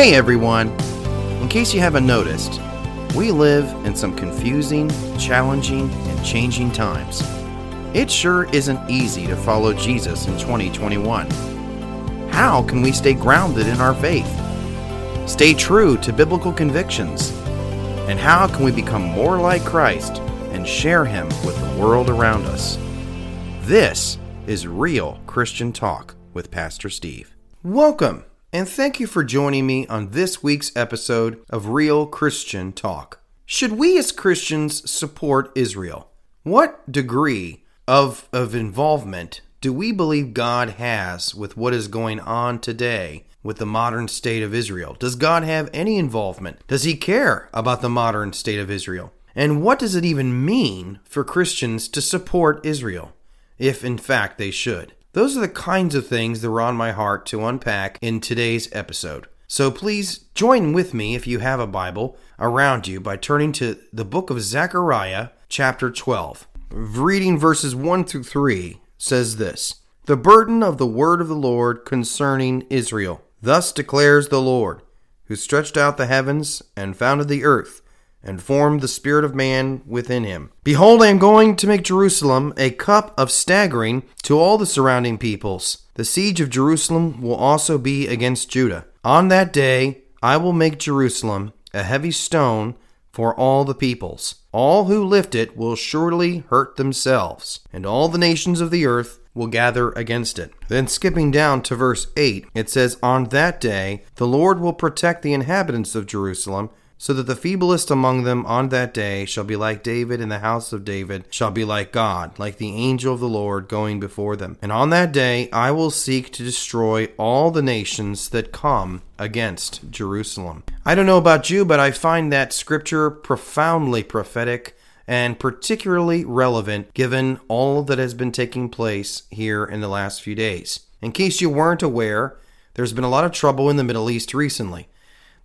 Hey everyone! In case you haven't noticed, we live in some confusing, challenging, and changing times. It sure isn't easy to follow Jesus in 2021. How can we stay grounded in our faith? Stay true to biblical convictions? And how can we become more like Christ and share Him with the world around us? This is Real Christian Talk with Pastor Steve. Welcome! And thank you for joining me on this week's episode of Real Christian Talk. Should we as Christians support Israel? What degree of, of involvement do we believe God has with what is going on today with the modern state of Israel? Does God have any involvement? Does He care about the modern state of Israel? And what does it even mean for Christians to support Israel, if in fact they should? Those are the kinds of things that were on my heart to unpack in today's episode. So please join with me if you have a Bible around you by turning to the book of Zechariah, chapter 12. Reading verses 1 through 3 says this The burden of the word of the Lord concerning Israel. Thus declares the Lord, who stretched out the heavens and founded the earth and formed the spirit of man within him. Behold, I am going to make Jerusalem a cup of staggering to all the surrounding peoples. The siege of Jerusalem will also be against Judah. On that day, I will make Jerusalem a heavy stone for all the peoples. All who lift it will surely hurt themselves, and all the nations of the earth will gather against it. Then, skipping down to verse 8, it says, On that day the Lord will protect the inhabitants of Jerusalem so that the feeblest among them on that day shall be like David, and the house of David shall be like God, like the angel of the Lord going before them. And on that day I will seek to destroy all the nations that come against Jerusalem. I don't know about you, but I find that scripture profoundly prophetic and particularly relevant given all that has been taking place here in the last few days. In case you weren't aware, there's been a lot of trouble in the Middle East recently.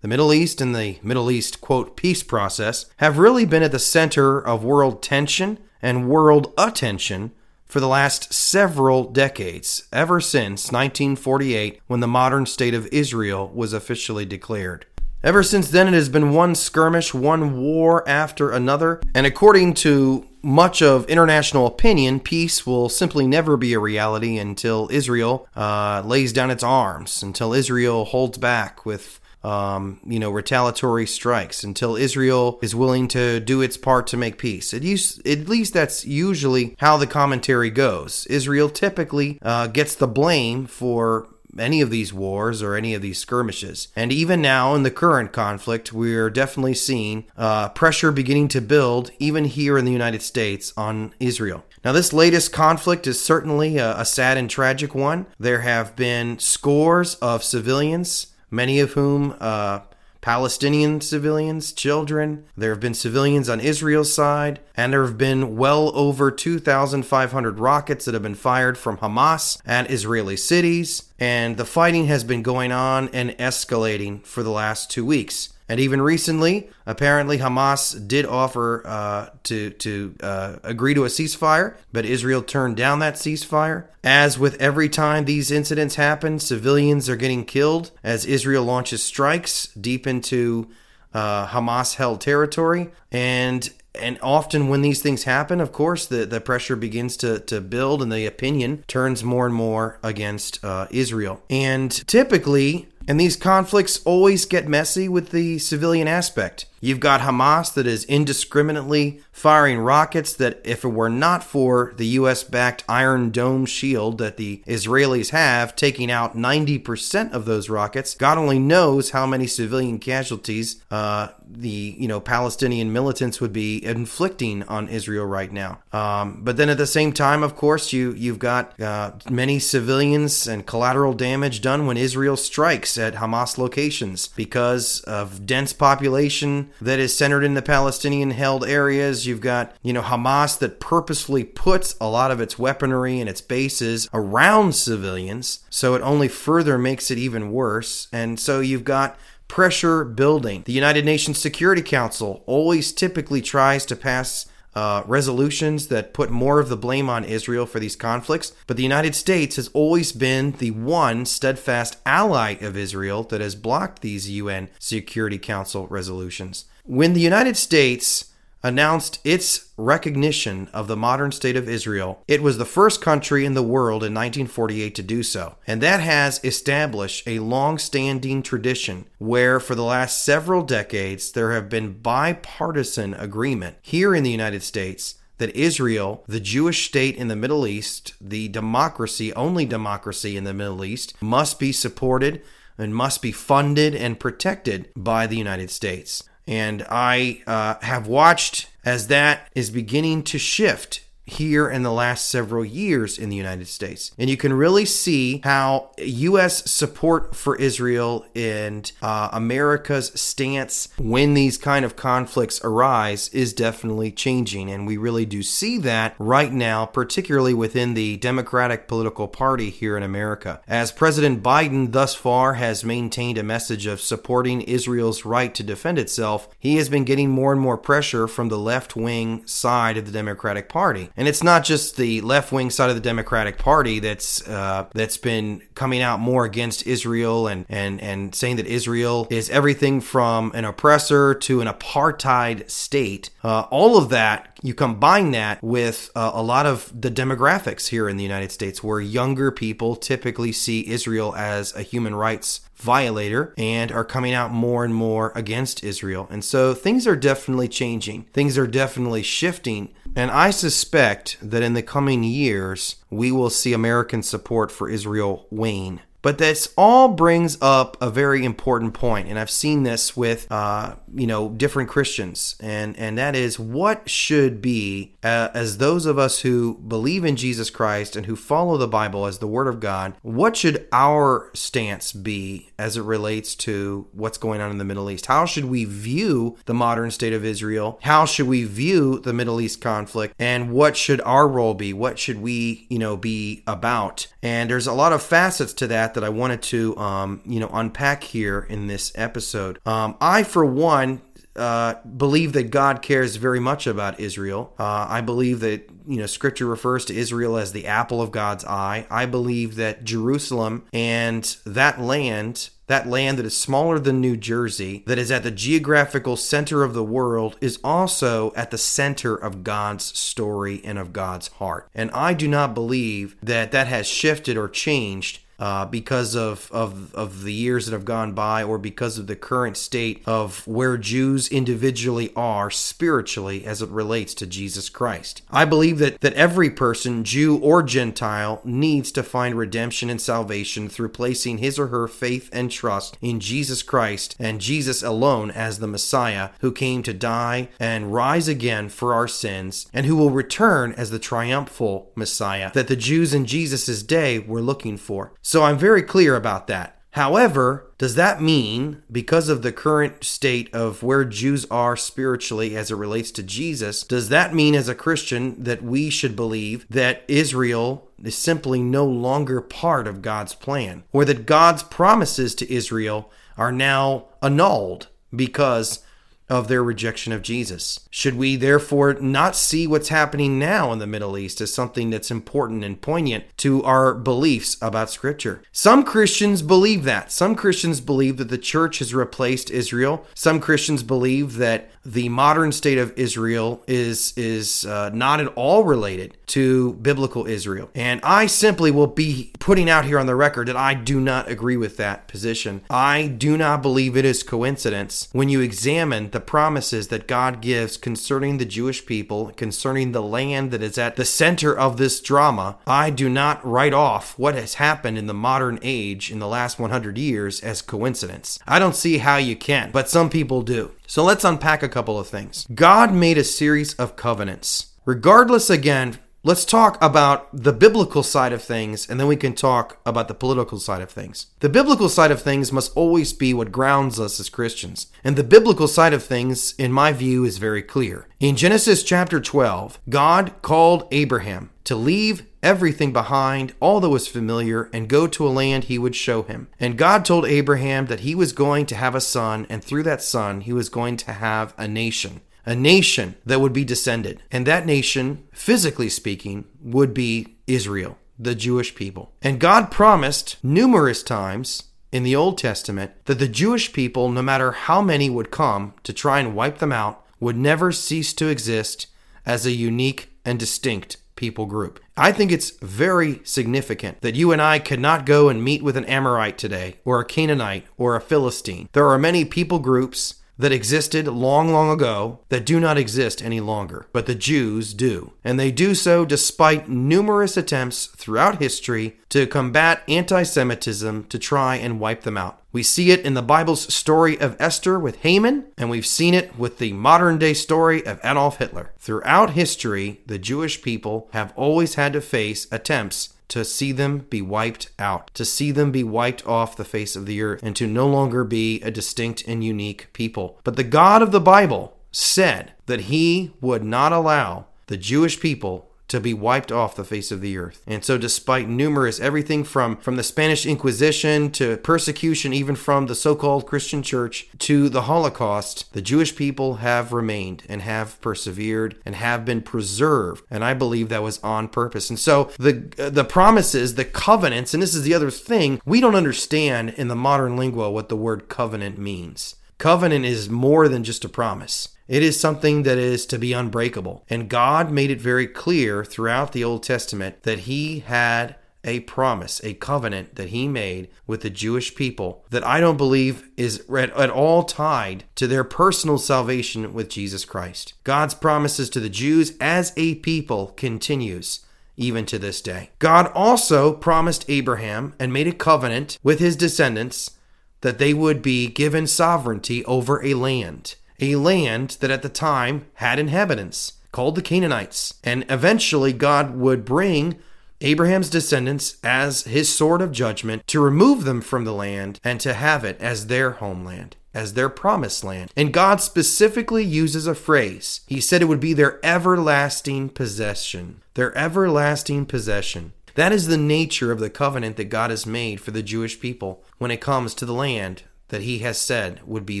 The Middle East and the Middle East, quote, peace process have really been at the center of world tension and world attention for the last several decades, ever since 1948 when the modern state of Israel was officially declared. Ever since then, it has been one skirmish, one war after another, and according to much of international opinion, peace will simply never be a reality until Israel uh, lays down its arms, until Israel holds back with um, you know, retaliatory strikes until Israel is willing to do its part to make peace. At least, at least that's usually how the commentary goes. Israel typically uh, gets the blame for any of these wars or any of these skirmishes. And even now, in the current conflict, we're definitely seeing uh, pressure beginning to build, even here in the United States, on Israel. Now, this latest conflict is certainly a, a sad and tragic one. There have been scores of civilians many of whom uh, Palestinian civilians, children. There have been civilians on Israel's side, and there have been well over 2,500 rockets that have been fired from Hamas at Israeli cities. And the fighting has been going on and escalating for the last two weeks. And even recently, apparently Hamas did offer uh, to to uh, agree to a ceasefire, but Israel turned down that ceasefire. As with every time these incidents happen, civilians are getting killed as Israel launches strikes deep into uh, Hamas-held territory, and and often when these things happen, of course, the, the pressure begins to, to build and the opinion turns more and more against uh, Israel. And typically, and these conflicts always get messy with the civilian aspect. You've got Hamas that is indiscriminately firing rockets that, if it were not for the US backed Iron Dome shield that the Israelis have, taking out 90% of those rockets, God only knows how many civilian casualties uh, the you know Palestinian militants would be inflicting on Israel right now. Um, but then at the same time, of course, you you've got uh, many civilians and collateral damage done when Israel strikes at Hamas locations because of dense population that is centered in the Palestinian held areas. You've got, you know, Hamas that purposefully puts a lot of its weaponry and its bases around civilians. So it only further makes it even worse. And so you've got pressure building. The United Nations Security Council always typically tries to pass uh, resolutions that put more of the blame on Israel for these conflicts, but the United States has always been the one steadfast ally of Israel that has blocked these UN Security Council resolutions. When the United States announced its recognition of the modern state of Israel, it was the first country in the world in 1948 to do so. And that has established a long standing tradition where, for the last several decades, there have been bipartisan agreement here in the United States that Israel, the Jewish state in the Middle East, the democracy, only democracy in the Middle East, must be supported and must be funded and protected by the United States. And I uh, have watched as that is beginning to shift here in the last several years in the United States. And you can really see how U.S. support for Israel and uh, America's stance when these kind of conflicts arise is definitely changing. And we really do see that right now, particularly within the Democratic political party here in America. As President Biden thus far has maintained a message of supporting Israel's right to defend itself, he has been getting more and more pressure from the left wing side of the Democratic Party. And it's not just the left wing side of the Democratic Party that's uh, that's been coming out more against Israel and and and saying that Israel is everything from an oppressor to an apartheid state. Uh, all of that you combine that with uh, a lot of the demographics here in the United States, where younger people typically see Israel as a human rights violator and are coming out more and more against Israel. And so things are definitely changing, things are definitely shifting. And I suspect that in the coming years, we will see American support for Israel wane. But this all brings up a very important point, and I've seen this with, uh, you know, different Christians, and and that is what should be uh, as those of us who believe in Jesus Christ and who follow the Bible as the Word of God. What should our stance be as it relates to what's going on in the Middle East? How should we view the modern state of Israel? How should we view the Middle East conflict? And what should our role be? What should we, you know, be about? And there's a lot of facets to that that I wanted to, um, you know, unpack here in this episode. Um, I, for one, uh, believe that God cares very much about Israel. Uh, I believe that you know Scripture refers to Israel as the apple of God's eye. I believe that Jerusalem and that land. That land that is smaller than New Jersey, that is at the geographical center of the world, is also at the center of God's story and of God's heart. And I do not believe that that has shifted or changed uh, because of, of, of the years that have gone by or because of the current state of where Jews individually are spiritually as it relates to Jesus Christ. I believe that, that every person, Jew or Gentile, needs to find redemption and salvation through placing his or her faith and trust in Jesus Christ and Jesus alone as the Messiah who came to die and rise again for our sins and who will return as the triumphal Messiah that the Jews in Jesus' day were looking for. So I'm very clear about that. However, does that mean, because of the current state of where Jews are spiritually as it relates to Jesus, does that mean as a Christian that we should believe that Israel is simply no longer part of God's plan? Or that God's promises to Israel are now annulled because of their rejection of Jesus. Should we therefore not see what's happening now in the Middle East as something that's important and poignant to our beliefs about Scripture? Some Christians believe that. Some Christians believe that the church has replaced Israel. Some Christians believe that the modern state of Israel is is uh, not at all related to biblical Israel. And I simply will be putting out here on the record that I do not agree with that position. I do not believe it is coincidence when you examine the promises that God gives concerning the Jewish people, concerning the land that is at the center of this drama. I do not write off what has happened in the modern age in the last 100 years as coincidence. I don't see how you can, but some people do. So let's unpack a couple of things. God made a series of covenants. Regardless, again, let's talk about the biblical side of things and then we can talk about the political side of things. The biblical side of things must always be what grounds us as Christians. And the biblical side of things, in my view, is very clear. In Genesis chapter 12, God called Abraham to leave everything behind, all that was familiar, and go to a land he would show him. And God told Abraham that he was going to have a son, and through that son, he was going to have a nation a nation that would be descended. And that nation, physically speaking, would be Israel, the Jewish people. And God promised numerous times in the Old Testament that the Jewish people, no matter how many would come to try and wipe them out, would never cease to exist as a unique and distinct people group. I think it's very significant that you and I cannot go and meet with an Amorite today, or a Canaanite, or a Philistine. There are many people groups that existed long, long ago that do not exist any longer, but the Jews do. And they do so despite numerous attempts throughout history to combat anti Semitism to try and wipe them out. We see it in the Bible's story of Esther with Haman, and we've seen it with the modern day story of Adolf Hitler. Throughout history, the Jewish people have always had to face attempts to see them be wiped out, to see them be wiped off the face of the earth, and to no longer be a distinct and unique people. But the God of the Bible said that he would not allow the Jewish people to be wiped off the face of the earth. And so despite numerous everything from from the Spanish Inquisition to persecution even from the so-called Christian church to the Holocaust, the Jewish people have remained and have persevered and have been preserved. And I believe that was on purpose. And so the the promises, the covenants, and this is the other thing, we don't understand in the modern lingua what the word covenant means. Covenant is more than just a promise. It is something that is to be unbreakable. And God made it very clear throughout the Old Testament that He had a promise, a covenant that He made with the Jewish people that I don't believe is at all tied to their personal salvation with Jesus Christ. God's promises to the Jews as a people continues even to this day. God also promised Abraham and made a covenant with his descendants that they would be given sovereignty over a land a land that at the time had inhabitants called the Canaanites. And eventually, God would bring Abraham's descendants as his sword of judgment to remove them from the land and to have it as their homeland, as their promised land. And God specifically uses a phrase. He said it would be their everlasting possession. Their everlasting possession. That is the nature of the covenant that God has made for the Jewish people when it comes to the land that he has said would be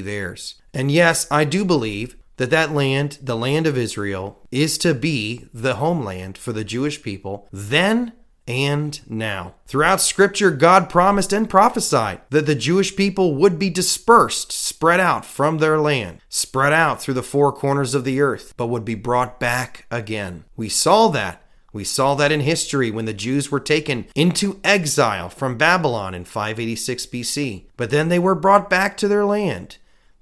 theirs. And yes, I do believe that that land, the land of Israel, is to be the homeland for the Jewish people then and now. Throughout Scripture, God promised and prophesied that the Jewish people would be dispersed, spread out from their land, spread out through the four corners of the earth, but would be brought back again. We saw that we saw that in history when the Jews were taken into exile from Babylon in 586 BC. But then they were brought back to their land.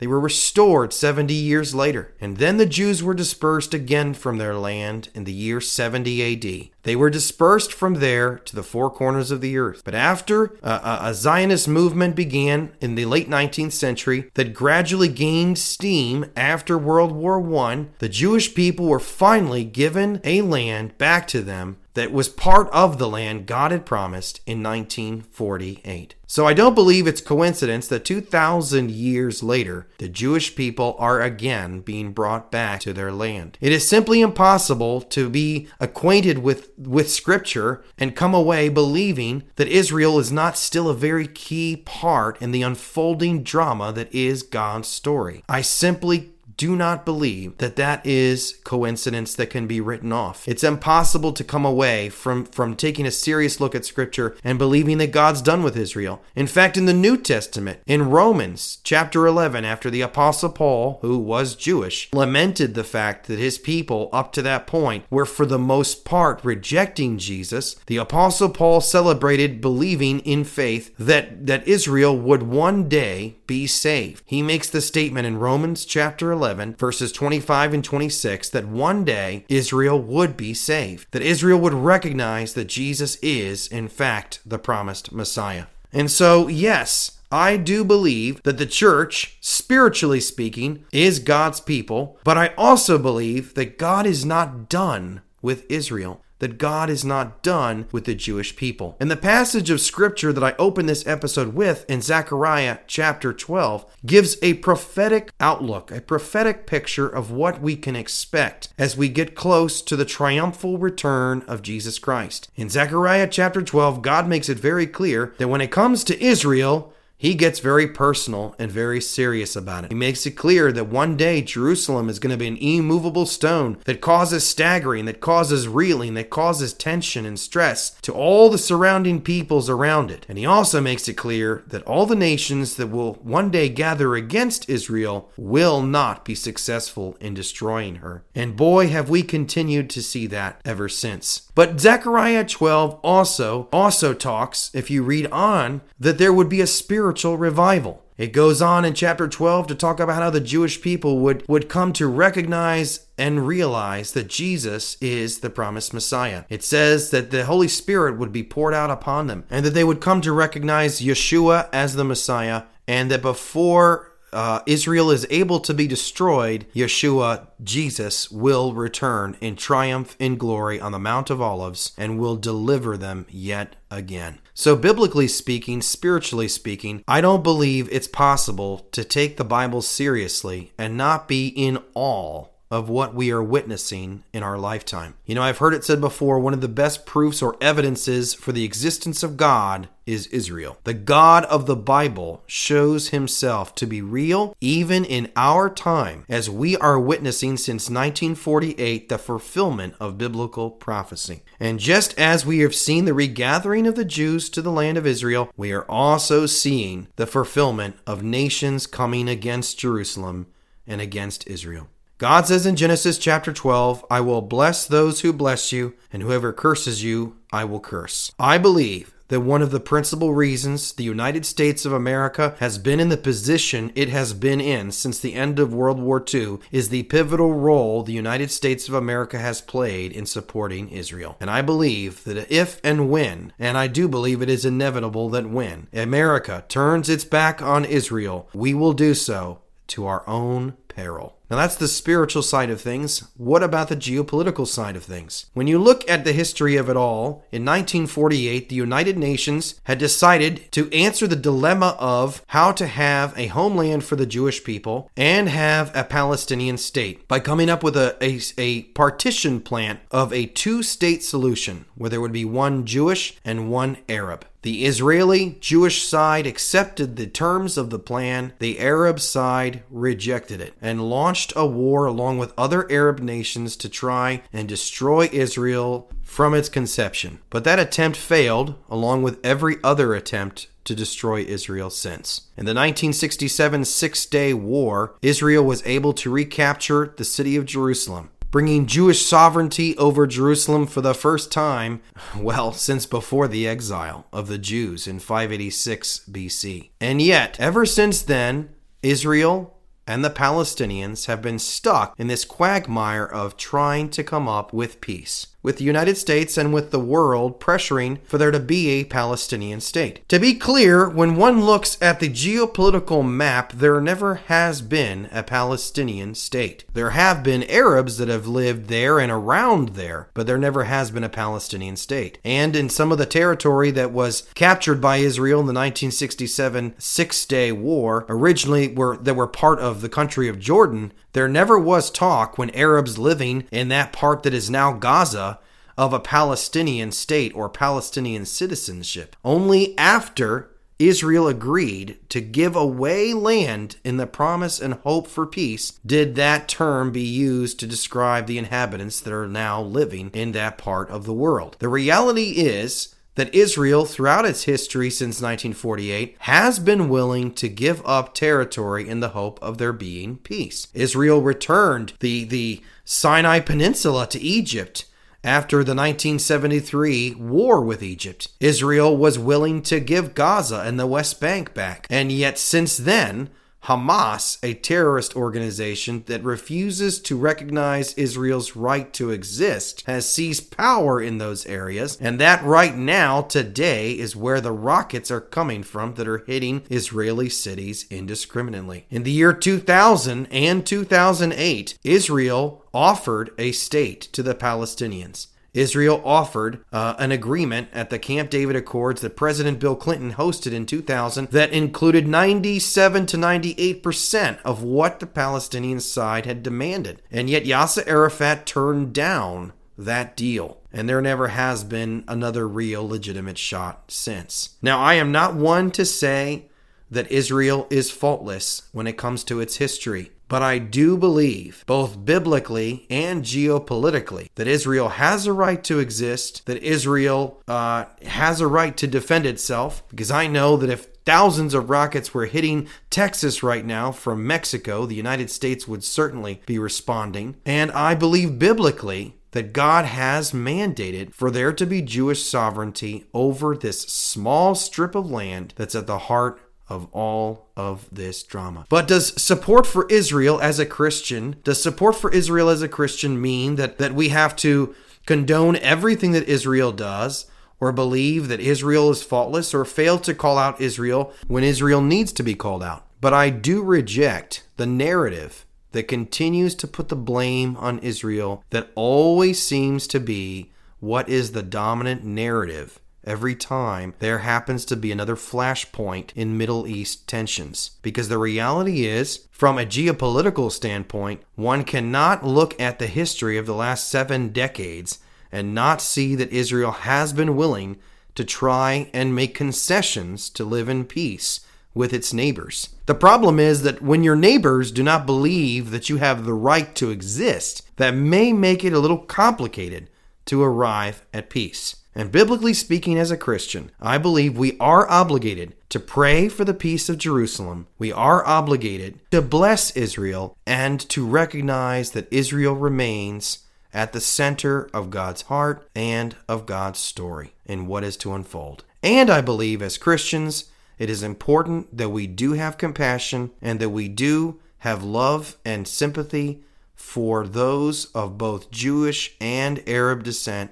They were restored 70 years later, and then the Jews were dispersed again from their land in the year 70 AD. They were dispersed from there to the four corners of the earth. But after a, a, Zionist movement began in the late 19th century that gradually gained steam after World War I, the Jewish people were finally given a land back to them that was part of the land God had promised in 1948. So I don't believe it's coincidence that 2,000 years later, the Jewish people are again being brought back to their land. It is simply impossible to be acquainted with, with Scripture and come away believing that Israel is not still a very key part in the unfolding drama that is God's story. I simply do not believe that that is coincidence that can be written off. It's impossible to come away from, from taking a serious look at Scripture and believing that God's done with Israel. In fact, in the New Testament, in Romans chapter 11, after the Apostle Paul, who was Jewish, lamented the fact that his people up to that point were for the most part rejecting Jesus, the Apostle Paul celebrated believing in faith that, that Israel would one day be saved. He makes the statement in Romans chapter 11 11, verses 25 and 26, that one day Israel would be saved, that Israel would recognize that Jesus is, in fact, the promised Messiah. And so, yes, I do believe that the church, spiritually speaking, is God's people, but I also believe that God is not done with Israel that God is not done with the Jewish people. And the passage of scripture that I open this episode with in Zechariah chapter 12 gives a prophetic outlook, a prophetic picture of what we can expect as we get close to the triumphal return of Jesus Christ. In Zechariah chapter 12, God makes it very clear that when it comes to Israel, he gets very personal and very serious about it. He makes it clear that one day Jerusalem is going to be an immovable stone that causes staggering, that causes reeling, that causes tension and stress to all the surrounding peoples around it. And he also makes it clear that all the nations that will one day gather against Israel will not be successful in destroying her. And boy, have we continued to see that ever since. But Zechariah 12 also also talks, if you read on, that there would be a spiritual revival. It goes on in chapter 12 to talk about how the Jewish people would, would come to recognize and realize that Jesus is the promised Messiah. It says that the Holy Spirit would be poured out upon them and that they would come to recognize Yeshua as the Messiah and that before uh, Israel is able to be destroyed, Yeshua, Jesus, will return in triumph in glory on the Mount of Olives and will deliver them yet again. So, biblically speaking, spiritually speaking, I don't believe it's possible to take the Bible seriously and not be in awe of what we are witnessing in our lifetime. You know, I've heard it said before one of the best proofs or evidences for the existence of God is Israel. The God of the Bible shows himself to be real even in our time as we are witnessing since 1948 the fulfillment of biblical prophecy. And just as we have seen the regathering of the Jews to the land of Israel, we are also seeing the fulfillment of nations coming against Jerusalem and against Israel. God says in Genesis chapter 12, I will bless those who bless you, and whoever curses you, I will curse. I believe that one of the principal reasons the United States of America has been in the position it has been in since the end of World War II is the pivotal role the United States of America has played in supporting Israel. And I believe that if and when, and I do believe it is inevitable that when, America turns its back on Israel, we will do so to our own peril. Now, that's the spiritual side of things. What about the geopolitical side of things? When you look at the history of it all, in 1948, the United Nations had decided to answer the dilemma of how to have a homeland for the Jewish people and have a Palestinian state by coming up with a, a, a partition plan of a two state solution where there would be one Jewish and one Arab. The Israeli Jewish side accepted the terms of the plan, the Arab side rejected it and launched a war along with other Arab nations to try and destroy Israel from its conception. But that attempt failed, along with every other attempt to destroy Israel since. In the 1967 Six Day War, Israel was able to recapture the city of Jerusalem bringing Jewish sovereignty over Jerusalem for the first time, well, since before the exile of the Jews in 586 BC. And yet, ever since then, Israel and the Palestinians have been stuck in this quagmire of trying to come up with peace with the United States and with the world pressuring for there to be a Palestinian state. To be clear, when one looks at the geopolitical map, there never has been a Palestinian state. There have been Arabs that have lived there and around there, but there never has been a Palestinian state. And in some of the territory that was captured by Israel in the 1967 Six Day War, originally were that were part of the country of Jordan, there never was talk when Arabs living in that part that is now Gaza of a Palestinian state or Palestinian citizenship. Only after Israel agreed to give away land in the promise and hope for peace did that term be used to describe the inhabitants that are now living in that part of the world. The reality is that Israel, throughout its history since 1948, has been willing to give up territory in the hope of there being peace. Israel returned the, the Sinai Peninsula to Egypt after the 1973 war with Egypt. Israel was willing to give Gaza and the West Bank back. And yet, since then, Hamas, a terrorist organization that refuses to recognize Israel's right to exist, has seized power in those areas, and that right now, today, is where the rockets are coming from that are hitting Israeli cities indiscriminately. In the year 2000 and 2008, Israel offered a state to the Palestinians. Israel offered uh, an agreement at the Camp David Accords that President Bill Clinton hosted in 2000 that included 97 to 98 percent of what the Palestinian side had demanded. And yet Yasser Arafat turned down that deal. And there never has been another real legitimate shot since. Now, I am not one to say that Israel is faultless when it comes to its history. But I do believe, both biblically and geopolitically, that Israel has a right to exist, that Israel uh, has a right to defend itself, because I know that if thousands of rockets were hitting Texas right now from Mexico, the United States would certainly be responding. And I believe biblically that God has mandated for there to be Jewish sovereignty over this small strip of land that's at the heart of all of this drama. But does support for Israel as a Christian, does support for Israel as a Christian mean that, that we have to condone everything that Israel does? Or believe that Israel is faultless, or fail to call out Israel when Israel needs to be called out. But I do reject the narrative that continues to put the blame on Israel, that always seems to be what is the dominant narrative every time there happens to be another flashpoint in Middle East tensions. Because the reality is, from a geopolitical standpoint, one cannot look at the history of the last seven decades and not see that Israel has been willing to try and make concessions to live in peace with its neighbors. The problem is that when your neighbors do not believe that you have the right to exist, that may make it a little complicated to arrive at peace. And biblically speaking, as a Christian, I believe we are obligated to pray for the peace of Jerusalem. We are obligated to bless Israel and to recognize that Israel remains at the center of God's heart and of God's story in what is to unfold. And I believe as Christians, it is important that we do have compassion and that we do have love and sympathy for those of both Jewish and Arab descent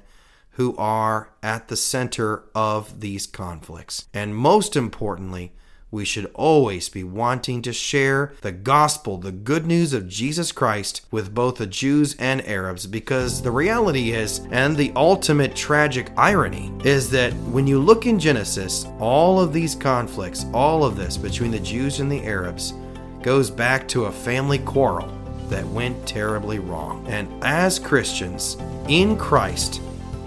who are at the center of these conflicts. And most importantly, we should always be wanting to share the gospel, the good news of Jesus Christ with both the Jews and Arabs because the reality is, and the ultimate tragic irony, is that when you look in Genesis, all of these conflicts, all of this between the Jews and the Arabs, goes back to a family quarrel that went terribly wrong. And as Christians in Christ,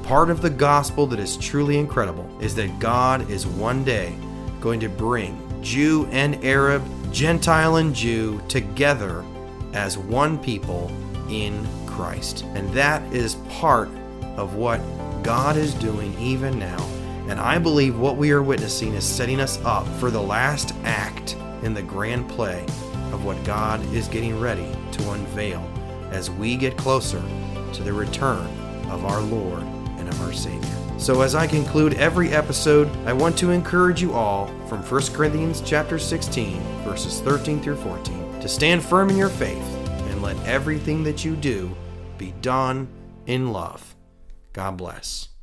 part of the gospel that is truly incredible is that God is one day going to bring Jew and Arab, Gentile and Jew together as one people in Christ. And that is part of what God is doing even now. And I believe what we are witnessing is setting us up for the last act in the grand play of what God is getting ready to unveil as we get closer to the return of our Lord our Savior. So as I conclude every episode, I want to encourage you all from 1 Corinthians chapter 16, verses 13 through 14, to stand firm in your faith and let everything that you do be done in love. God bless.